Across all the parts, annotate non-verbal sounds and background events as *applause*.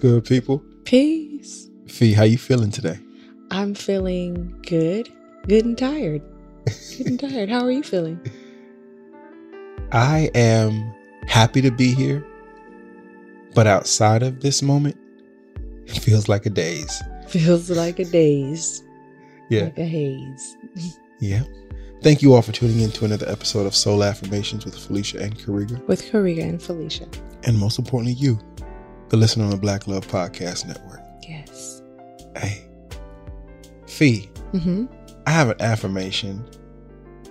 Good people. Peace. Fee, how you feeling today? I'm feeling good, good and tired. Good and *laughs* tired. How are you feeling? I am happy to be here, but outside of this moment, it feels like a daze. Feels like a daze. Yeah. Like a haze. *laughs* Yeah. Thank you all for tuning in to another episode of SOL Affirmations with Felicia and Karega. With Karega and Felicia. And most importantly, you, the listener on the Black Love Podcast Network. Yes. Hey, Fee, Mm-hmm. I have an affirmation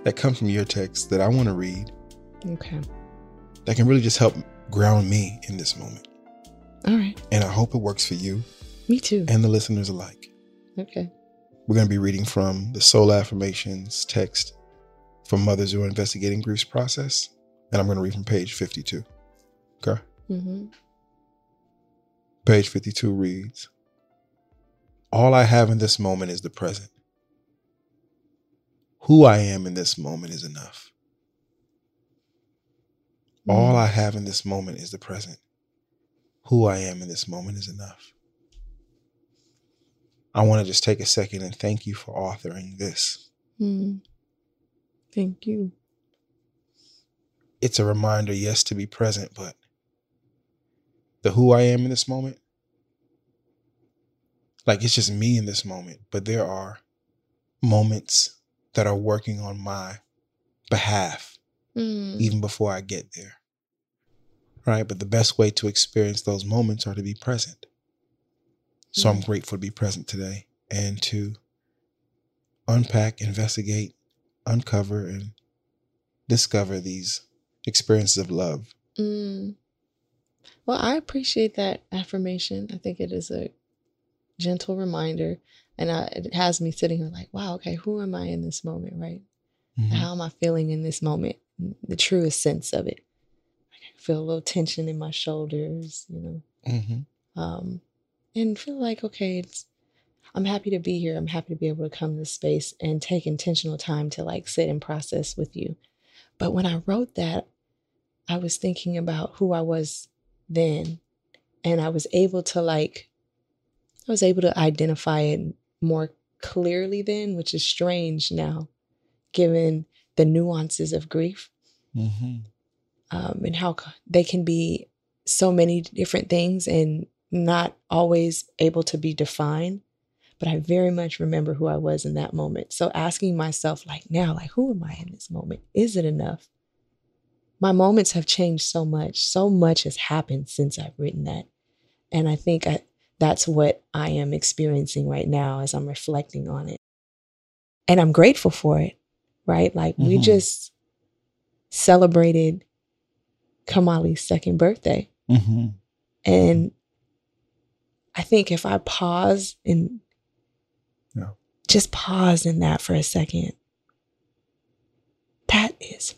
that comes from your text that I want to read Okay. that can really just help ground me in this moment. All right. And I hope it works for you Me too. and the listeners alike. Okay. We're going to be reading from the SOL Affirmations text for mothers who are investigating grief's process. And I'm going to read from page 52. Okay. Mm-hmm. Page 52 reads All I have in this moment is the present. Who I am in this moment is enough. All I have in this moment is the present. Who I am in this moment is enough. I want to just take a second and thank you for authoring this. Mm. Thank you. It's a reminder, yes, to be present, but the who I am in this moment, like it's just me in this moment, but there are moments that are working on my behalf Mm. even before I get there. Right? But the best way to experience those moments are to be present. So I'm Mm. grateful to be present today and to unpack, investigate, uncover, and discover these experiences of love. Mm. Well, I appreciate that affirmation. I think it is a gentle reminder, and I, it has me sitting here like, wow, okay, who am I in this moment, right? Mhm. How am I feeling in this moment? The truest sense of it. I can feel a little tension in my shoulders, you know, Mhm. um, and feel like, okay, it's, I'm happy to be here. I'm happy to be able to come to this space and take intentional time to like sit and process with you. But when I wrote that, I was thinking about who I was then, and I was able to like, I was able to identify it more clearly then, which is strange now, given the nuances of grief Mhm. um, and how they can be so many different things and not always able to be defined. But I very much remember who I was in that moment. So asking myself, like now, like who am I in this moment? Is it enough? My moments have changed so much. So much has happened since I've written that, and I think I, that's what I am experiencing right now as I'm reflecting on it, and I'm grateful for it. Right, like we Mhm. just celebrated Kamali's second birthday. Mhm. And I think if I pause and Yeah. just pause in that for a second, that is.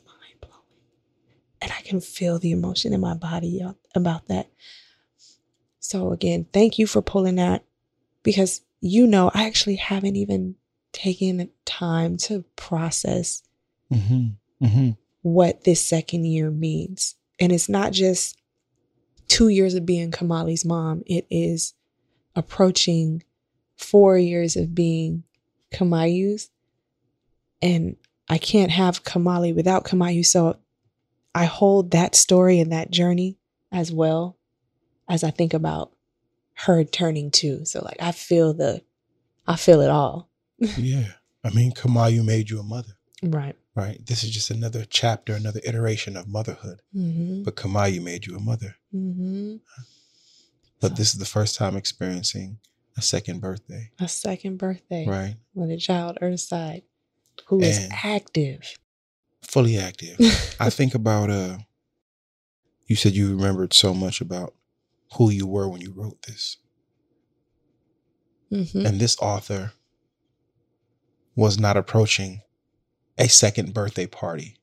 And I can feel the emotion in my body about that. So, again, thank you for pulling that because you know, I actually haven't even taken time to process Mhm. Mhm. what this second year means. And it's not just two years of being Kamali's mom, it is approaching four years of being Kamaiu's. And I can't have Kamali without Kamaiu. So I hold that story and that journey as well as I think about her turning two. So like I feel the I feel it all. *laughs* Yeah. I mean, Kamaiu made you a mother, Right. right? This is just another chapter, another iteration of motherhood. Mm-hmm. But Kamaiu made you a mother. Mm-hmm. But this is the first time experiencing a second birthday, A second birthday. right? with a child Earthside who is And- active. Fully active. *laughs* I think about uh you said you remembered so much about who you were when you wrote this. Mhm. And this author was not approaching a second birthday party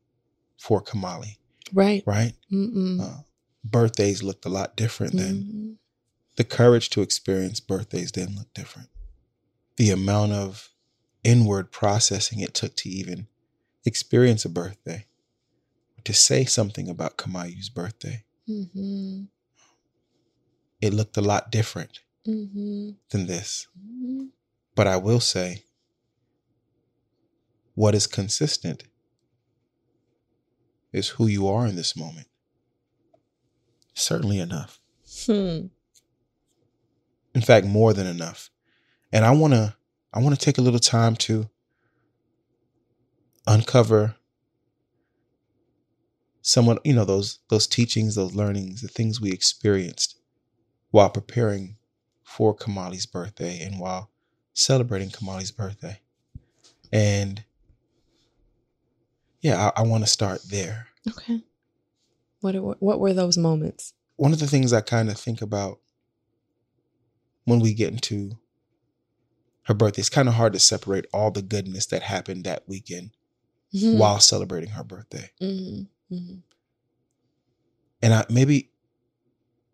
for Kamali, Right. right? Mm-mm. Uh, birthdays looked a lot different then. Mhm. The courage to experience birthdays didn't look different. The amount of inward processing it took to even experience a birthday, to say something about Kamaiu's birthday. Mhm. it looked a lot different Mm-hmm. than this. Mm-hmm. But I will say, what is consistent is who you are in this moment. Certainly enough. Hmm. In fact, more than enough. And I want to I want to take a little time to uncover someone, you know, those those teachings, those learnings, the things we experienced while preparing for Kamali's birthday and while celebrating Kamali's birthday. And yeah, I, I want to start there. Okay. What what were those moments? One of the things I kind of think about when we get into her birthday, it's kind of hard to separate all the goodness that happened that weekend Mhm. while celebrating her birthday. Mhm. Mhm. And I maybe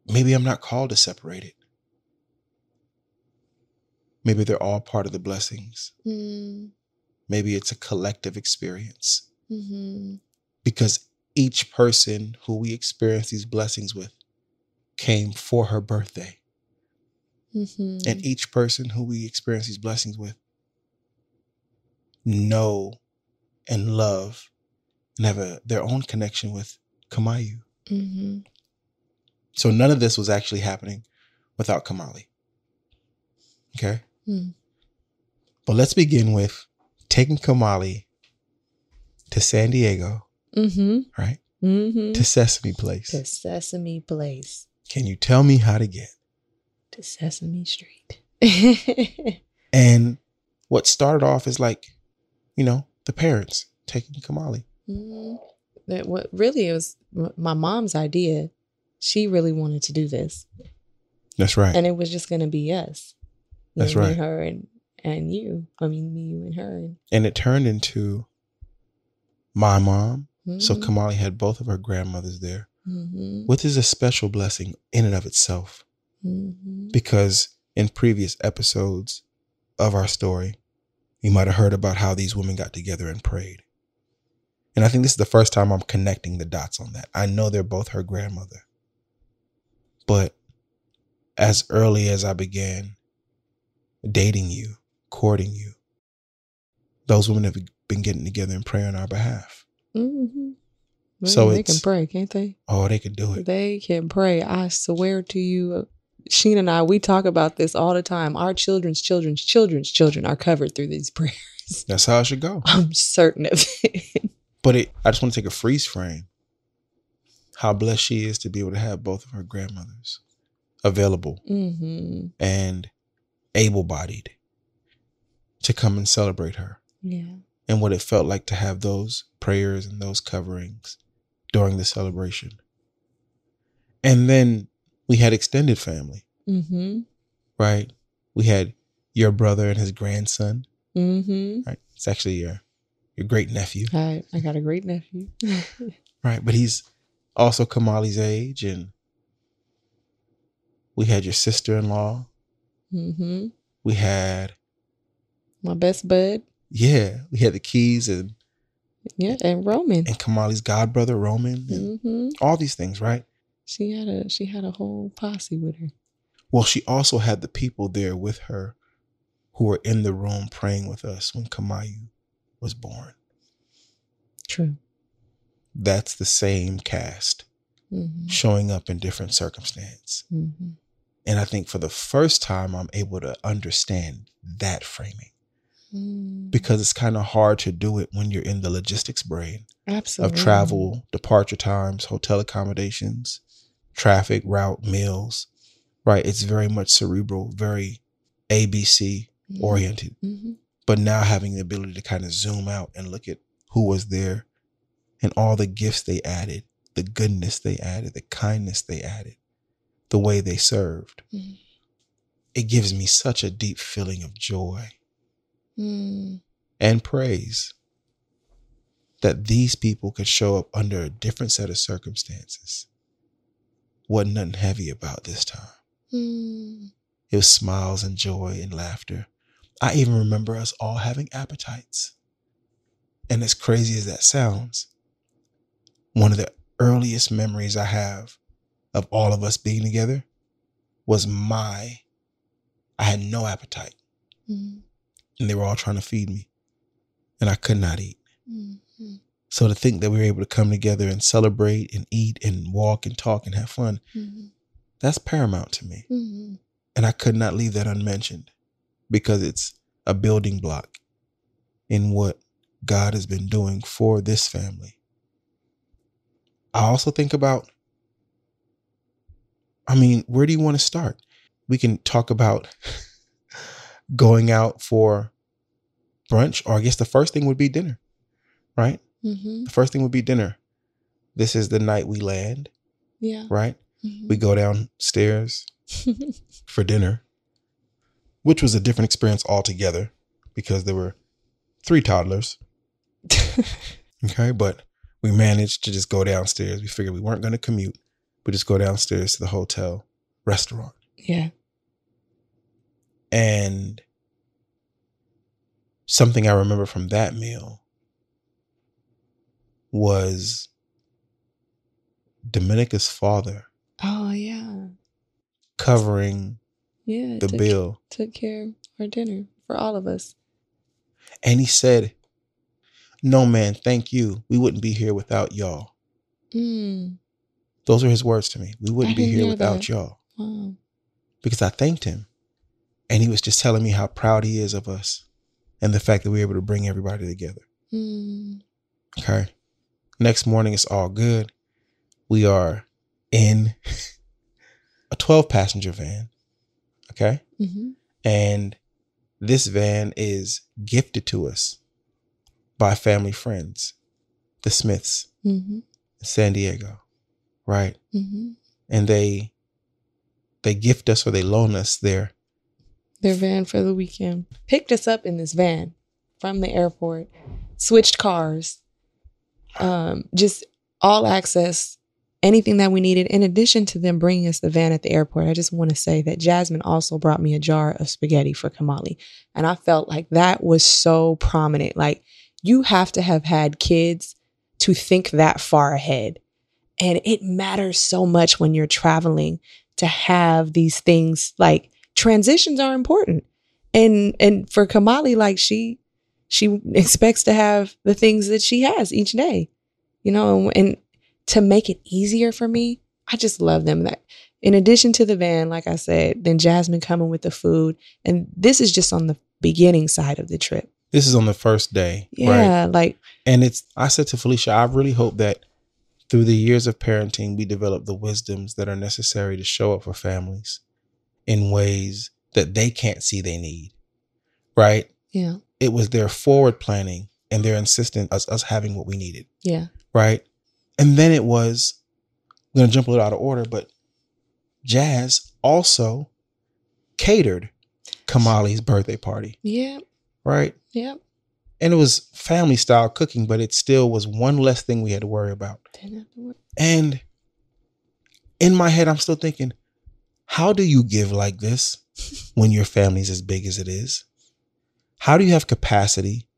maybe I'm not called to separate it. Maybe they're all part of the blessings. Mm. Maybe it's a collective experience Mhm. because each person who we experience these blessings with came for her birthday. Mhm. And each person who we experience these blessings with know and love and have a, their own connection with Kamaiu. Mhm. So none of this was actually happening without Kamali. Okay? Hmm. But let's begin with taking Kamali to San Diego, Mhm. right? Mhm. To Sesame Place. To Sesame Place. Can you tell me how to get? To Sesame Street. *laughs* And what started off is like, you know, the parents taking Kamali. Mhm. That what really it was my mom's idea. She really wanted to do this, That's right. and it was just going to be us. That's right. Her and and you. I mean, me, you, and her. And, and it turned into my mom. So Mhm. Kamali had both of her grandmothers there, Mhm. which is a special blessing in and of itself. Mhm. because in previous episodes of our story, you might have heard about how these women got together and prayed. And I think this is the first time I'm connecting the dots on that. I know they're both her grandmother. But as early as I began dating you, courting you, those women have been getting together and praying on our behalf. Mhm. Well, So they can pray, can't they? Oh, they could do it. They can pray. I swear to you, Sheen and I, we talk about this all the time. Our children's children's children's children are covered through these *laughs* prayers. That's how it should go. I'm certain of it. But it, I just want to take a freeze frame. How blessed she is to be able to have both of her grandmothers available hmm and able bodied to come and celebrate her. Yeah. And what it felt like to have those prayers and those coverings during the celebration. And then we had extended family, hmm right? We had your brother and his grandson, hmm right? It's actually your your great nephew. I I got a great nephew. *laughs* Right. But he's also Kamali's age. And we had your sister in law. hmm We had, My best bud. yeah, we had the keys and, Yeah, and Roman. and Kamali's godbrother, Roman, and hmm all these things, right? She had a she had a whole posse with her. Well, she also had the people there with her who were in the room praying with us when Kamaiu was born. True. That's the same cast hmm showing up in different circumstance. hmm And I think for the first time, I'm able to understand that framing mm because it's kind of hard to do it when you're in the logistics brain Absolutely. of travel, departure times, hotel accommodations, traffic, route, meals, right? It's very much cerebral, very ABC Mhm. oriented. Mhm. But now having the ability to kind of zoom out and look at who was there and all the gifts they added, the goodness they added, the kindness they added, the way they served, Mhm. it gives me such a deep feeling of joy Mm. and praise that these people could show up under a different set of circumstances. Wasn't nothing heavy about this time. Mm. It was smiles and joy and laughter. I even remember us all having appetites. And as crazy as that sounds, one of the earliest memories I have of all of us being together was my, I had no appetite Mhm. and they were all trying to feed me and I could not eat. Mhm. So to think that we were able to come together and celebrate and eat and walk and talk and have fun, Mhm. that's paramount to me. Mhm. And I could not leave that unmentioned because it's a building block in what God has been doing for this family. I also think about, I mean, where do you want to start? We can talk about *laughs* going out for brunch, or I guess the first thing would be dinner, right? Mhm. The first thing would be dinner. This is the night we land, Yeah. right? Mhm. We go downstairs *laughs* for dinner, which was a different experience altogether because there were three toddlers. *laughs* Okay. But we managed to just go downstairs. We figured we weren't going to commute, We just go downstairs to the hotel restaurant. yeah. And something I remember from that meal was Dominica's father Oh yeah. covering Yeah. the took, bill. took care of our dinner for all of us. And he said, No, man, thank you. We wouldn't be here without y'all. Mm. Those are his words to me. We wouldn't be here without that. y'all. Wow. Because I thanked him. And he was just telling me how proud he is of us and the fact that we were able to bring everybody together. Mm. Okay. Next morning, it's all good. We are in a 12 passenger van. Okay. hmm And this van is gifted to us by family friends, the Smiths, hmm in San Diego. Right. hmm And they they gift us or they loan us their Their van for the weekend picked us up in this van from the airport, switched cars, um, just all access, anything that we needed. In addition to them bringing us the van at the airport, I just want to say that Jasmine also brought me a jar of spaghetti for Kamali, and I felt like that was so prominent. Like you have to have had kids to think that far ahead. And it matters so much when you're traveling to have these things like transitions are important. And and for Kamali, like she she expects to have the things that she has each day. You know, and to make it easier for me, I just love them that in addition to the van, like I said, then Jasmine coming with the food. And this is just on the beginning side of the trip. this is on the first day. Right. Yeah, like And it's I said to Felicia, I really hope that through the years of parenting, we develop the wisdoms that are necessary to show up for families in ways that they can't see they need. Right? yeah, It was their forward planning and their insistence us us having what we needed. yeah. Right? And then it was I'm gonna jump a little out of order, but Jazz also catered Kamali's birthday party, Yeah, right? yeah. And it was family style cooking, but it still was one less thing we had to worry about. To worry. And in my head, I'm still thinking, how do you give like this when your family's as big as it is? How do you have capacity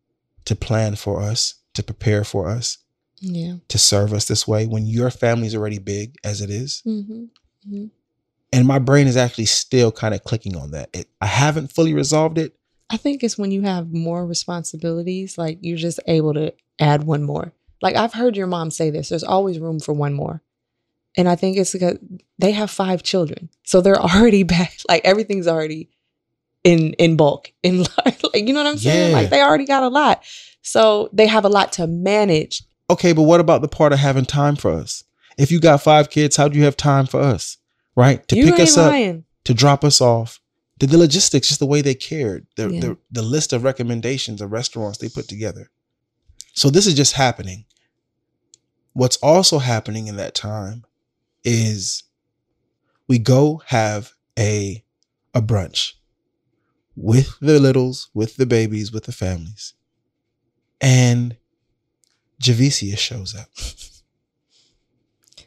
to plan for us, to prepare for us, Yeah. to serve us this way when your family's already big as it is? Mm-hmm. And my brain is actually still kind of clicking on that. It, I haven't fully resolved it. I think it's when you have more responsibilities, like you're just able to add one more. Like I've heard your mom say this, there's always room for one more. And I think it's because they have five children. So they're *laughs* already back. Like everything's already in in bulk. In *laughs* like, like you know what I'm saying? Yeah. Like they already got a lot. So they have a lot to manage. Okay, but what about the part of having time for us? If you got five kids, how do you have time for us? Right? To you pick us up, lying. to drop us off. The, the logistics, just the way they cared, the, Yeah. the the list of recommendations of restaurants they put together. So this is just happening. What's also happening in that time is we go have a a brunch with the littles, with the babies, with the families. And Javicia shows up.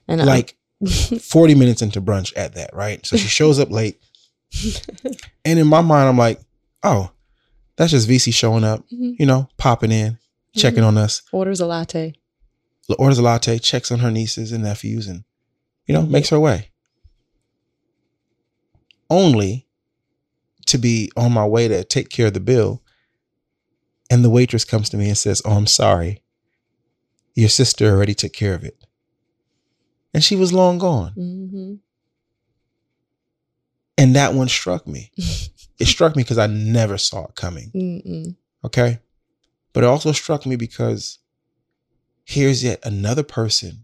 And I- Like *laughs* 40 minutes into brunch at that, right? So she shows up late. *laughs* And in my mind, I'm like, oh, that's just VC showing up, Mhm. you know, popping in, checking on us, orders a latte. orders a latte, checks on her nieces and nephews, and, you know, makes her way. only to be on my way to take care of the bill. And the waitress comes to me and says, Oh, I'm sorry. Your sister already took care of it. And she was long gone. Mm-hmm. And that one struck me. *laughs* it struck me because I never saw it coming. Mm-mm. Okay. But it also struck me because here's yet another person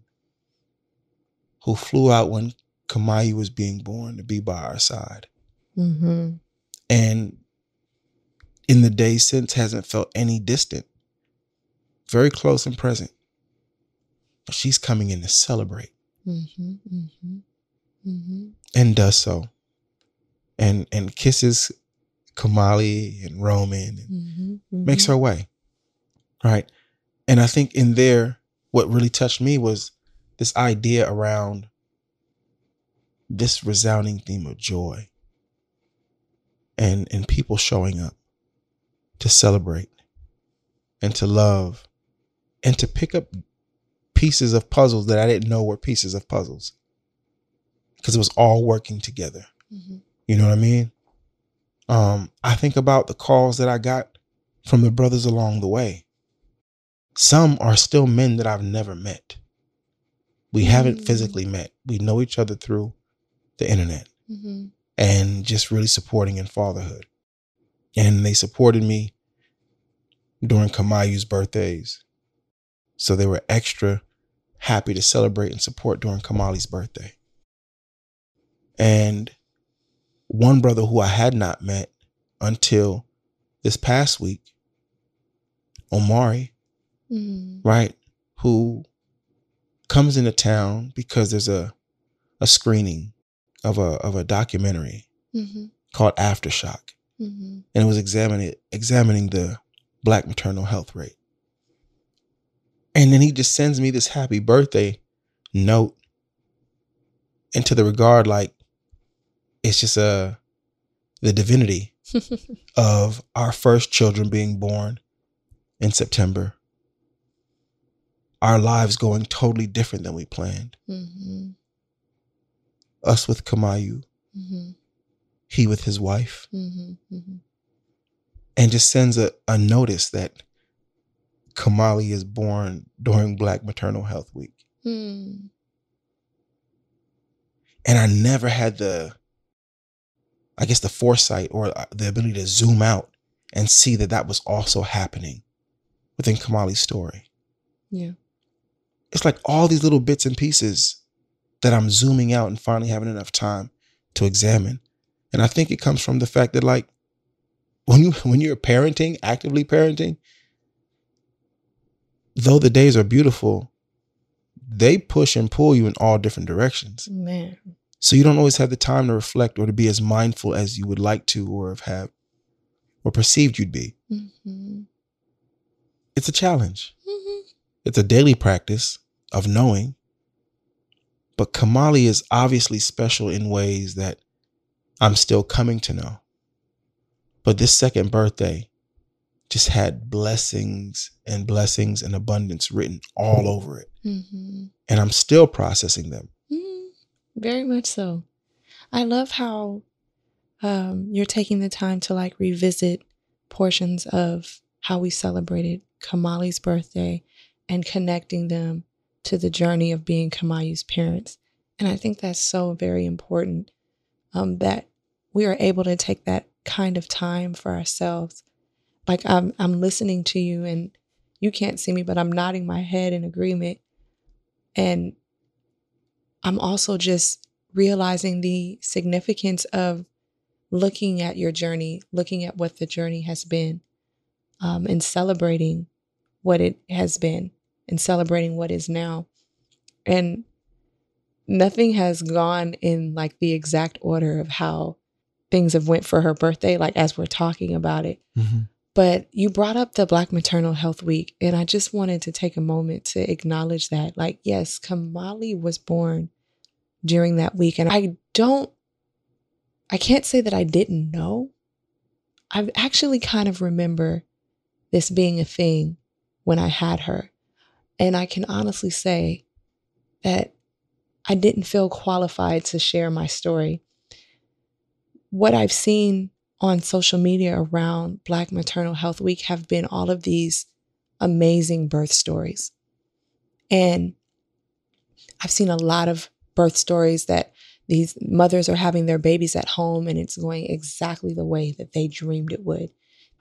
who flew out when Kamaiu was being born to be by our side. Mm-hmm. And in the days since hasn't felt any distant. Very close and present. But she's coming in to celebrate Mm-hmm. Mm-hmm. Mm-hmm. and does so. And and kisses Kamali and Roman and Mm-hmm. makes her way. Right. And I think in there, what really touched me was this idea around this resounding theme of joy and and people showing up to celebrate and to love and to pick up pieces of puzzles that I didn't know were pieces of puzzles because it was all working together. Mm-hmm. You know what I mean? Um, I think about the calls that I got from the brothers along the way. Some are still men that I've never met. We haven't Mm. physically met. We know each other through the internet Mm-hmm. And just really supporting in fatherhood. And they supported me during Kamaiu's birthdays. So they were extra happy to celebrate and support during Kamali's birthday. And one brother who I had not met until this past week, Omari, Mm-hmm. right, who comes into town because there's a a screening of a of a documentary Mm-hmm. called Aftershock, Mm-hmm. and it was examining examining the black maternal health rate. And then he just sends me this happy birthday note into the regard like it's just a the divinity *laughs* of our first children being born in September. Our lives going totally different than we planned. mm-hmm. Us with Kamaiu, Mm-hmm. he with his wife, Mm-hmm. Mm-hmm. and just sends a, a notice that Kamali is born during Black Maternal Health Week. Mm-hmm. And I never had the, I guess, the foresight or uh, the ability to zoom out and see that that was also happening within Kamali's story. Yeah. it's like all these little bits and pieces that I'm zooming out and finally having enough time to examine. And I think it comes from the fact that like when you when you're parenting, actively parenting, though the days are beautiful, they push and pull you in all different directions. Man. So you don't always have the time to reflect or to be as mindful as you would like to or have had or perceived you'd be. Mm-hmm. It's a challenge. Mm-hmm. It's a daily practice of knowing. But Kamali is obviously special in ways that I'm still coming to know. But this second birthday just had blessings and blessings and abundance written all over it. Mm-hmm. And I'm still processing them. Mm, very much so. I love how um, you're taking the time to like revisit portions of how we celebrated Kamali's birthday and connecting them to the journey of being Kamaiu's parents. And I think that's so very important um, that we are able to take that kind of time for ourselves. Like I'm, I'm listening to you and you can't see me, but I'm nodding my head in agreement. And I'm also just realizing the significance of looking at your journey, looking at what the journey has been, um, and celebrating what it has been and celebrating what is now. And nothing has gone in like the exact order of how things have went for her birthday, like as we're talking about it. Mm-hmm. But you brought up the Black Maternal Health Week, and I just wanted to take a moment to acknowledge that. Like, yes, Kamali was born during that week, and I don't, I can't say that I didn't know. I actually kind of remember this being a thing when I had her. And I can honestly say that I didn't feel qualified to share my story. what I've seen on social media around Black Maternal Health Week have been all of these amazing birth stories. And I've seen a lot of birth stories that these mothers are having their babies at home and it's going exactly the way that they dreamed it would.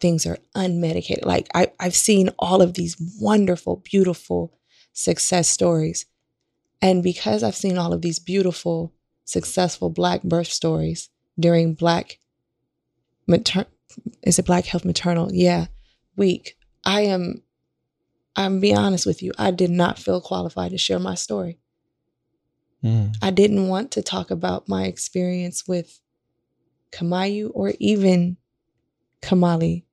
Things are unmedicated. Like I, I've seen all of these wonderful, beautiful success stories. And because I've seen all of these beautiful, successful Black birth stories during Black mater- is it Black Health Maternal? Yeah, week. I am, I'm be honest with you, I did not feel qualified to share my story. Mm. I didn't want to talk about my experience with Kamaiu or even Kamali.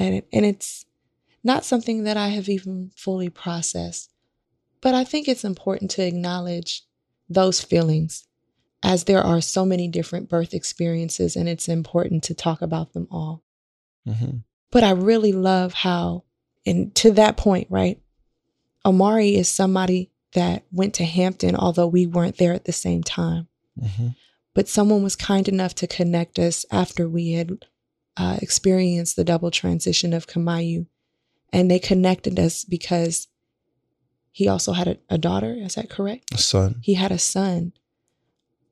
And, it, and it's not something that I have even fully processed. But I think it's important to acknowledge those feelings as there are so many different birth experiences and it's important to talk about them all. hmm But I really love how, and to that point, right? Omari is somebody that went to Hampton, although we weren't there at the same time. hmm But someone was kind enough to connect us after we had uh, experienced the double transition of Kamaiu. And they connected us because he also had a, a daughter. Is that correct? A son. He had a son.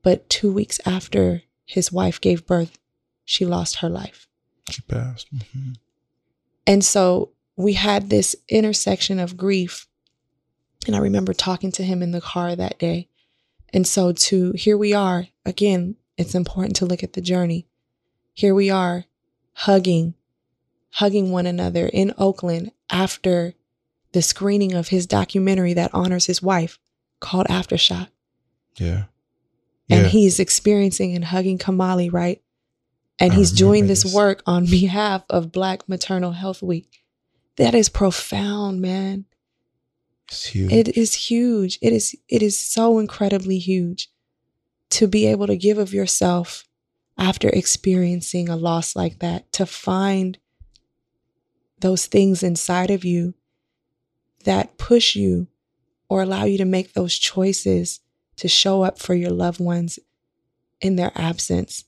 But two weeks after his wife gave birth, she lost her life. She passed. hmm And so we had this intersection of grief. And I remember talking to him in the car that day. And so to here we are, again, it's important to look at the journey. Here we are hugging, hugging one another in Oakland after the screening of his documentary that honors his wife called Aftershock. Yeah. And Yeah. he's experiencing and hugging Kamali, right? And I he's doing this this. work on *laughs* behalf of Black Maternal Health Week. That is profound, man. It's huge. It is huge. It is it is so incredibly huge to be able to give of yourself after experiencing a loss like that, to find those things inside of you that push you or allow you to make those choices to show up for your loved ones in their absence.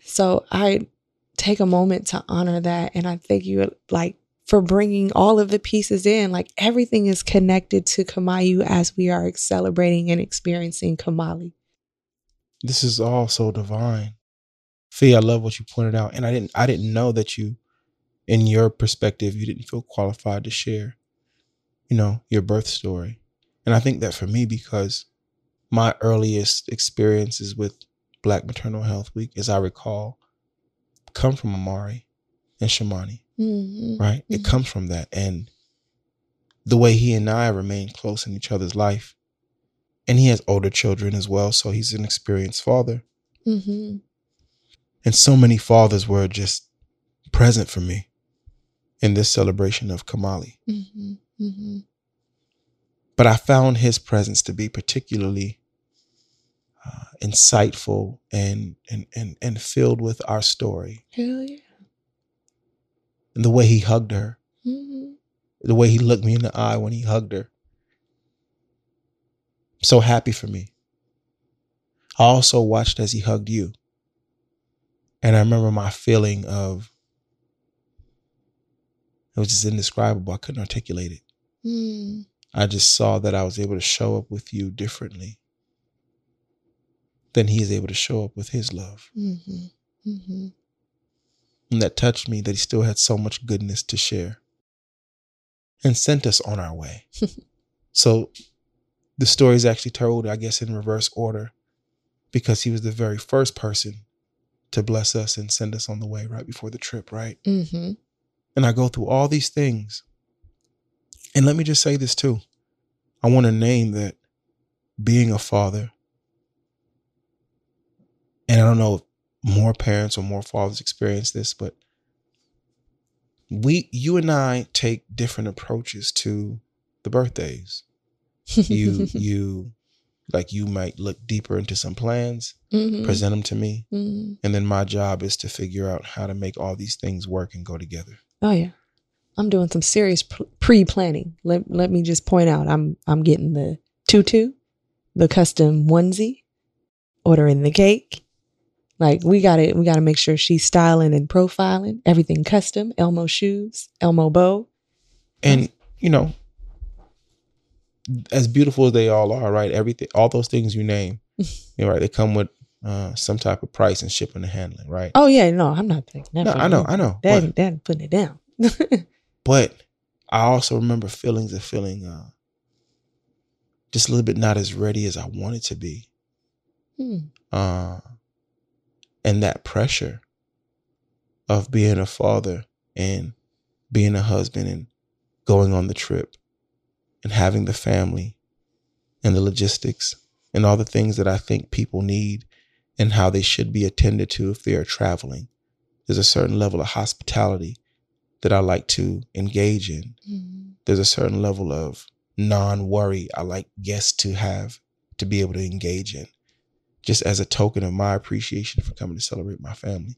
So I take a moment to honor that and I thank you like for bringing all of the pieces in. Like everything is connected to Kamaiu as we are celebrating and experiencing Kamali. this is all so divine. Fee, I love what you pointed out. And I didn't I didn't know that you in your perspective, you didn't feel qualified to share, you know, your birth story. And I think that for me, because my earliest experiences with Black Maternal Health Week, as I recall, come from Amari and Shamani. Mm-hmm. right? It Mhm. comes from that. And the way he and I remain close in each other's life. And he has older children as well, so he's an experienced father. Mm-hmm. And so many fathers were just present for me in this celebration of Kamali. Mm-hmm. Mm-hmm. But I found his presence to be particularly uh, insightful and, and and and filled with our story. Hell yeah. And the way he hugged her, Mm-hmm. the way he looked me in the eye when he hugged her. So happy for me. I also watched as he hugged you. And I remember my feeling of it was just indescribable. I couldn't articulate it. Mm. I just saw that I was able to show up with you differently than he is able to show up with his love. Mm-hmm. Mm-hmm. And that touched me that he still had so much goodness to share and sent us on our way. *laughs* so the story is actually told, I guess, in reverse order because he was the very first person to bless us and send us on the way right before the trip, right? Mm-hmm. And I go through all these things. And let me just say this too. I want to name that being a father, and I don't know if more parents or more fathers experience this, but we you and I take different approaches to the birthdays. *laughs* You you like you might look deeper into some plans, mm-hmm. present them to me, Mm-hmm. and then my job is to figure out how to make all these things work and go together. Oh yeah, I'm doing some serious pre-planning. Let Let me just point out, I'm I'm getting the tutu, the custom onesie, ordering the cake. Like we got it we got to make sure she's styling and profiling everything custom. Elmo shoes, Elmo bow. And you know, as beautiful as they all are, right? Everything, all those things you name, *laughs* you know, right? They come with uh, some type of price and shipping and handling, right? Oh yeah, no, I'm not thinking that. no, I know. I know. That But, that putting it down. *laughs* but I also remember feelings of feeling uh, just a little bit not as ready as I wanted to be. Hmm. uh, and that pressure of being a father and being a husband and going on the trip and having the family and the logistics and all the things that I think people need and how they should be attended to if they are traveling. There's a certain level of hospitality that I like to engage in. Mm. There's a certain level of non worry I like guests to have to be able to engage in just as a token of my appreciation for coming to celebrate my family.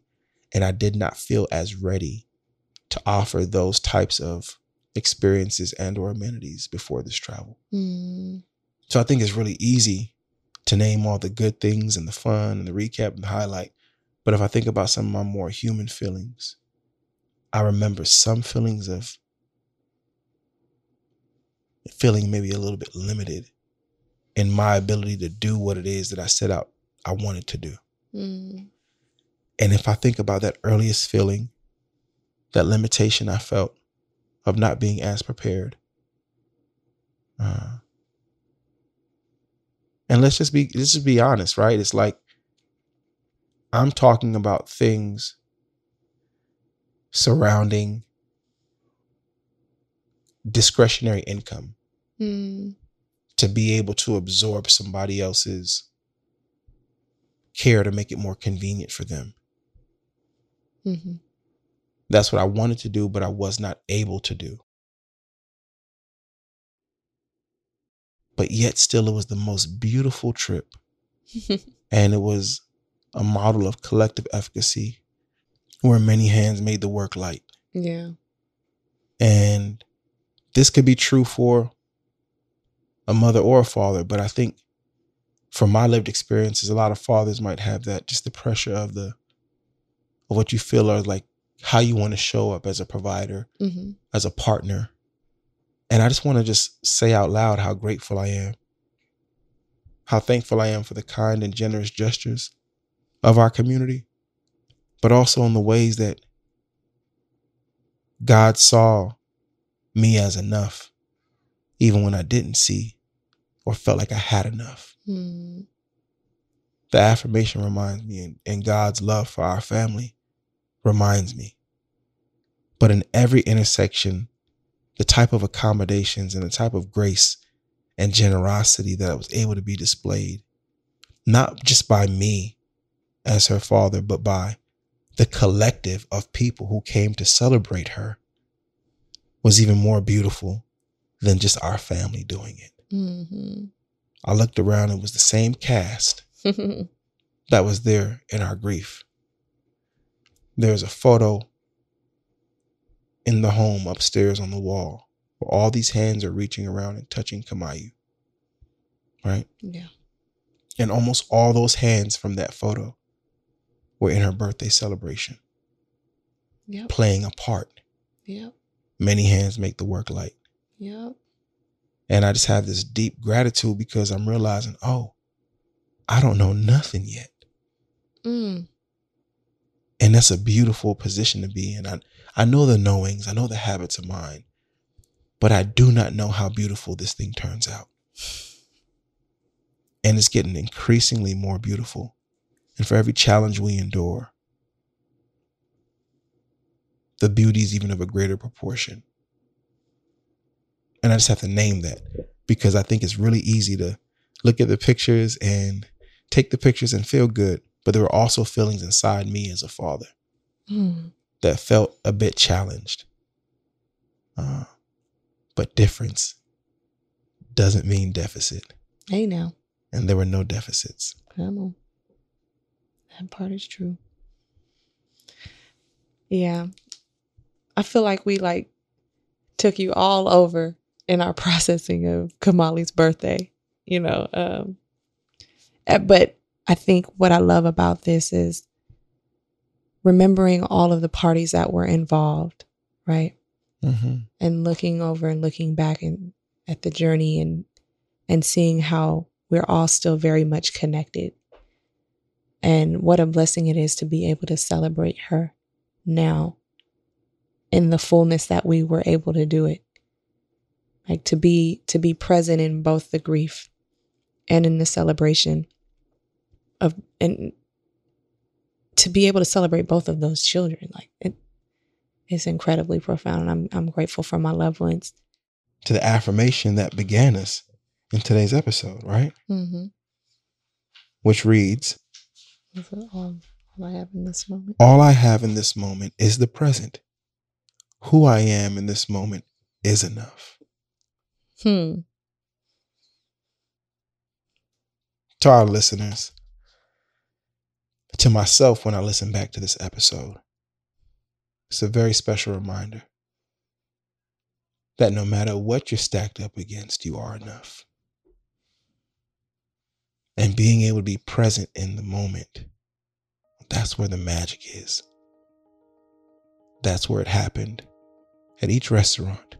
And I did not feel as ready to offer those types of experiences and or amenities before this travel. Mm. So I think it's really easy to name all the good things and the fun and the recap and the highlight. But if I think about some of my more human feelings, I remember some feelings of feeling maybe a little bit limited in my ability to do what it is that I set out I wanted to do. Mm. And if I think about that earliest feeling, that limitation I felt of not being as prepared, uh, and let's just be let's just be honest, right? It's like I'm talking about things surrounding discretionary income Mm. to be able to absorb somebody else's care to make it more convenient for them. hmm That's what I wanted to do, but I was not able to do. But yet, still, it was the most beautiful trip. *laughs* And it was a model of collective efficacy where many hands made the work light. yeah. And this could be true for a mother or a father, but I think from my lived experiences, a lot of fathers might have that just the pressure of the of what you feel are like how you want to show up as a provider, hmm as a partner. And I just want to just say out loud how grateful I am. How thankful I am for the kind and generous gestures of our community, but also in the ways that God saw me as enough, even when I didn't see or felt like I had enough. Mm. The affirmation reminds me, and, and God's love for our family reminds me. But in every intersection, the type of accommodations and the type of grace and generosity that was able to be displayed, not just by me as her father, but by the collective of people who came to celebrate her, was even more beautiful than just our family doing it. hmm I looked around, it was the same cast *laughs* that was there in our grief. There's a photo in the home upstairs on the wall where all these hands are reaching around and touching Kamaiu. Right? yeah. And almost all those hands from that photo were in her birthday celebration, Yep. playing a part. Yep. Many hands make the work light. Yep. And I just have this deep gratitude because I'm realizing, oh, I don't know nothing yet. Mm. And that's a beautiful position to be in. I, I know the knowings, I know the habits of mine, but I do not know how beautiful this thing turns out. And it's getting increasingly more beautiful. And for every challenge we endure, the beauty is even of a greater proportion. And I just have to name that because I think it's really easy to look at the pictures and take the pictures and feel good. But there were also feelings inside me as a father Mm. that felt a bit challenged. Uh, but difference doesn't mean deficit. Hey now. And there were no deficits. Come on. That part is true. Yeah. I feel like we like took you all over in our *laughs* processing of Kamali's birthday, you know. Um eh, but I think what I love about this is remembering all of the parties that were involved, right? Mm-hmm. And looking over and looking back and at the journey and and seeing how we're all still very much connected. And what a blessing it is to be able to celebrate her now in the fullness that we were able to do it. Like to be to be present in both the grief and in the celebration of and to be able to celebrate both of those children like it is incredibly profound and I'm I'm grateful for my loved ones. To the affirmation that began us in today's episode, right? Mm-hmm. Which reads all, all I have in this moment? All I have in this moment is the present. Who I am in this moment is enough. Hmm. To our listeners, to myself when I listen back to this episode, it's a very special reminder that no matter what you're stacked up against, you are enough. And being able to be present in the moment, that's where the magic is. That's where it happened at each restaurant,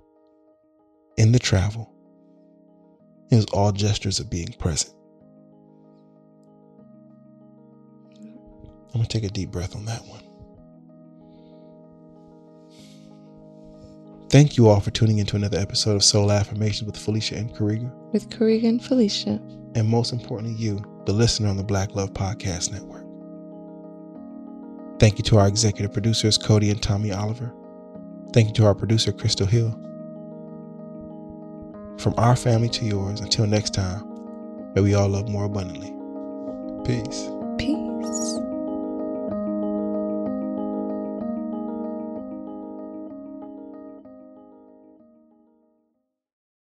in the travel. It was all gestures of being present. I'm going to take a deep breath on that one. Thank you all for tuning into another episode of SOL Affirmations with Felicia and Karega. With Karega and Felicia. And most importantly, you, the listener on the Black Love Podcast Network. Thank you to our executive producers, Codie and Tommy Oliver. Thank you to our producer, Crystal Hill. From our family to yours, until next time, may we all love more abundantly. Peace.